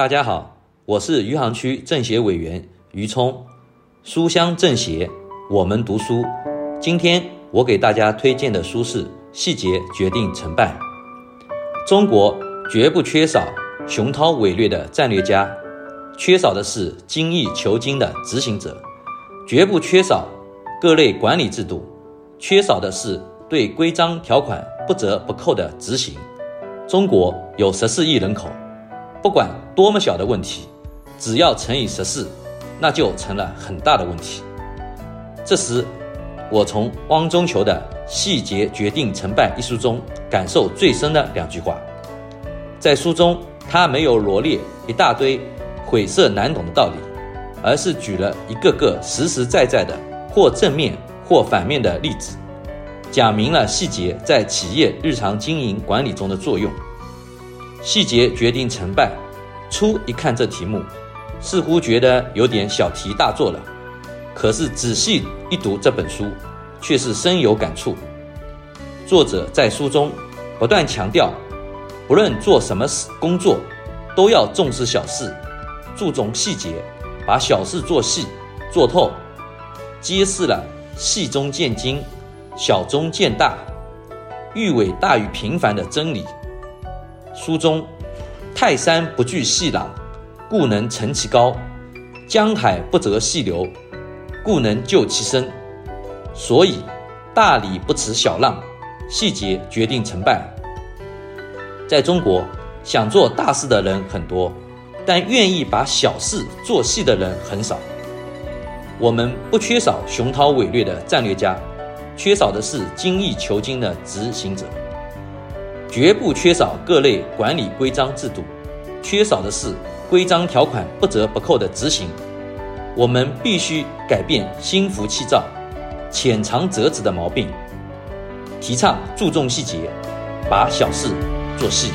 大家好，我是余杭区政协委员余聪，书香政协，我们读书。今天我给大家推荐的书是《细节决定成败》。中国绝不缺少雄韬伟略的战略家，缺少的是精益求精的执行者；绝不缺少各类管理制度，缺少的是对规章条款不折不扣的执行。中国有十四亿人口。不管多么小的问题，只要乘以十四，那就成了很大的问题。这时，我从汪中求的《细节决定成败》一书中感受最深的两句话。在书中，他没有罗列一大堆晦涩难懂的道理，而是举了一个个实实在在的或正面或反面的例子，讲明了细节在企业日常经营管理中的作用。细节决定成败。初一看这题目，似乎觉得有点小题大做了。可是仔细一读这本书，却是深有感触。作者在书中不断强调，不论做什么事工作，都要重视小事，注重细节，把小事做细做透，揭示了细中见精，小中见大，欲伟大于平凡的真理。书中，泰山不惧细浪，故能成其高；江海不择细流，故能就其深。所以，大理不辞小浪，细节决定成败。在中国，想做大事的人很多，但愿意把小事做细的人很少。我们不缺少雄韬伟略的战略家，缺少的是精益求精的执行者。绝不缺少各类管理规章制度，缺少的是规章条款不折不扣的执行。我们必须改变心浮气躁、浅尝辄止的毛病，提倡注重细节，把小事做细。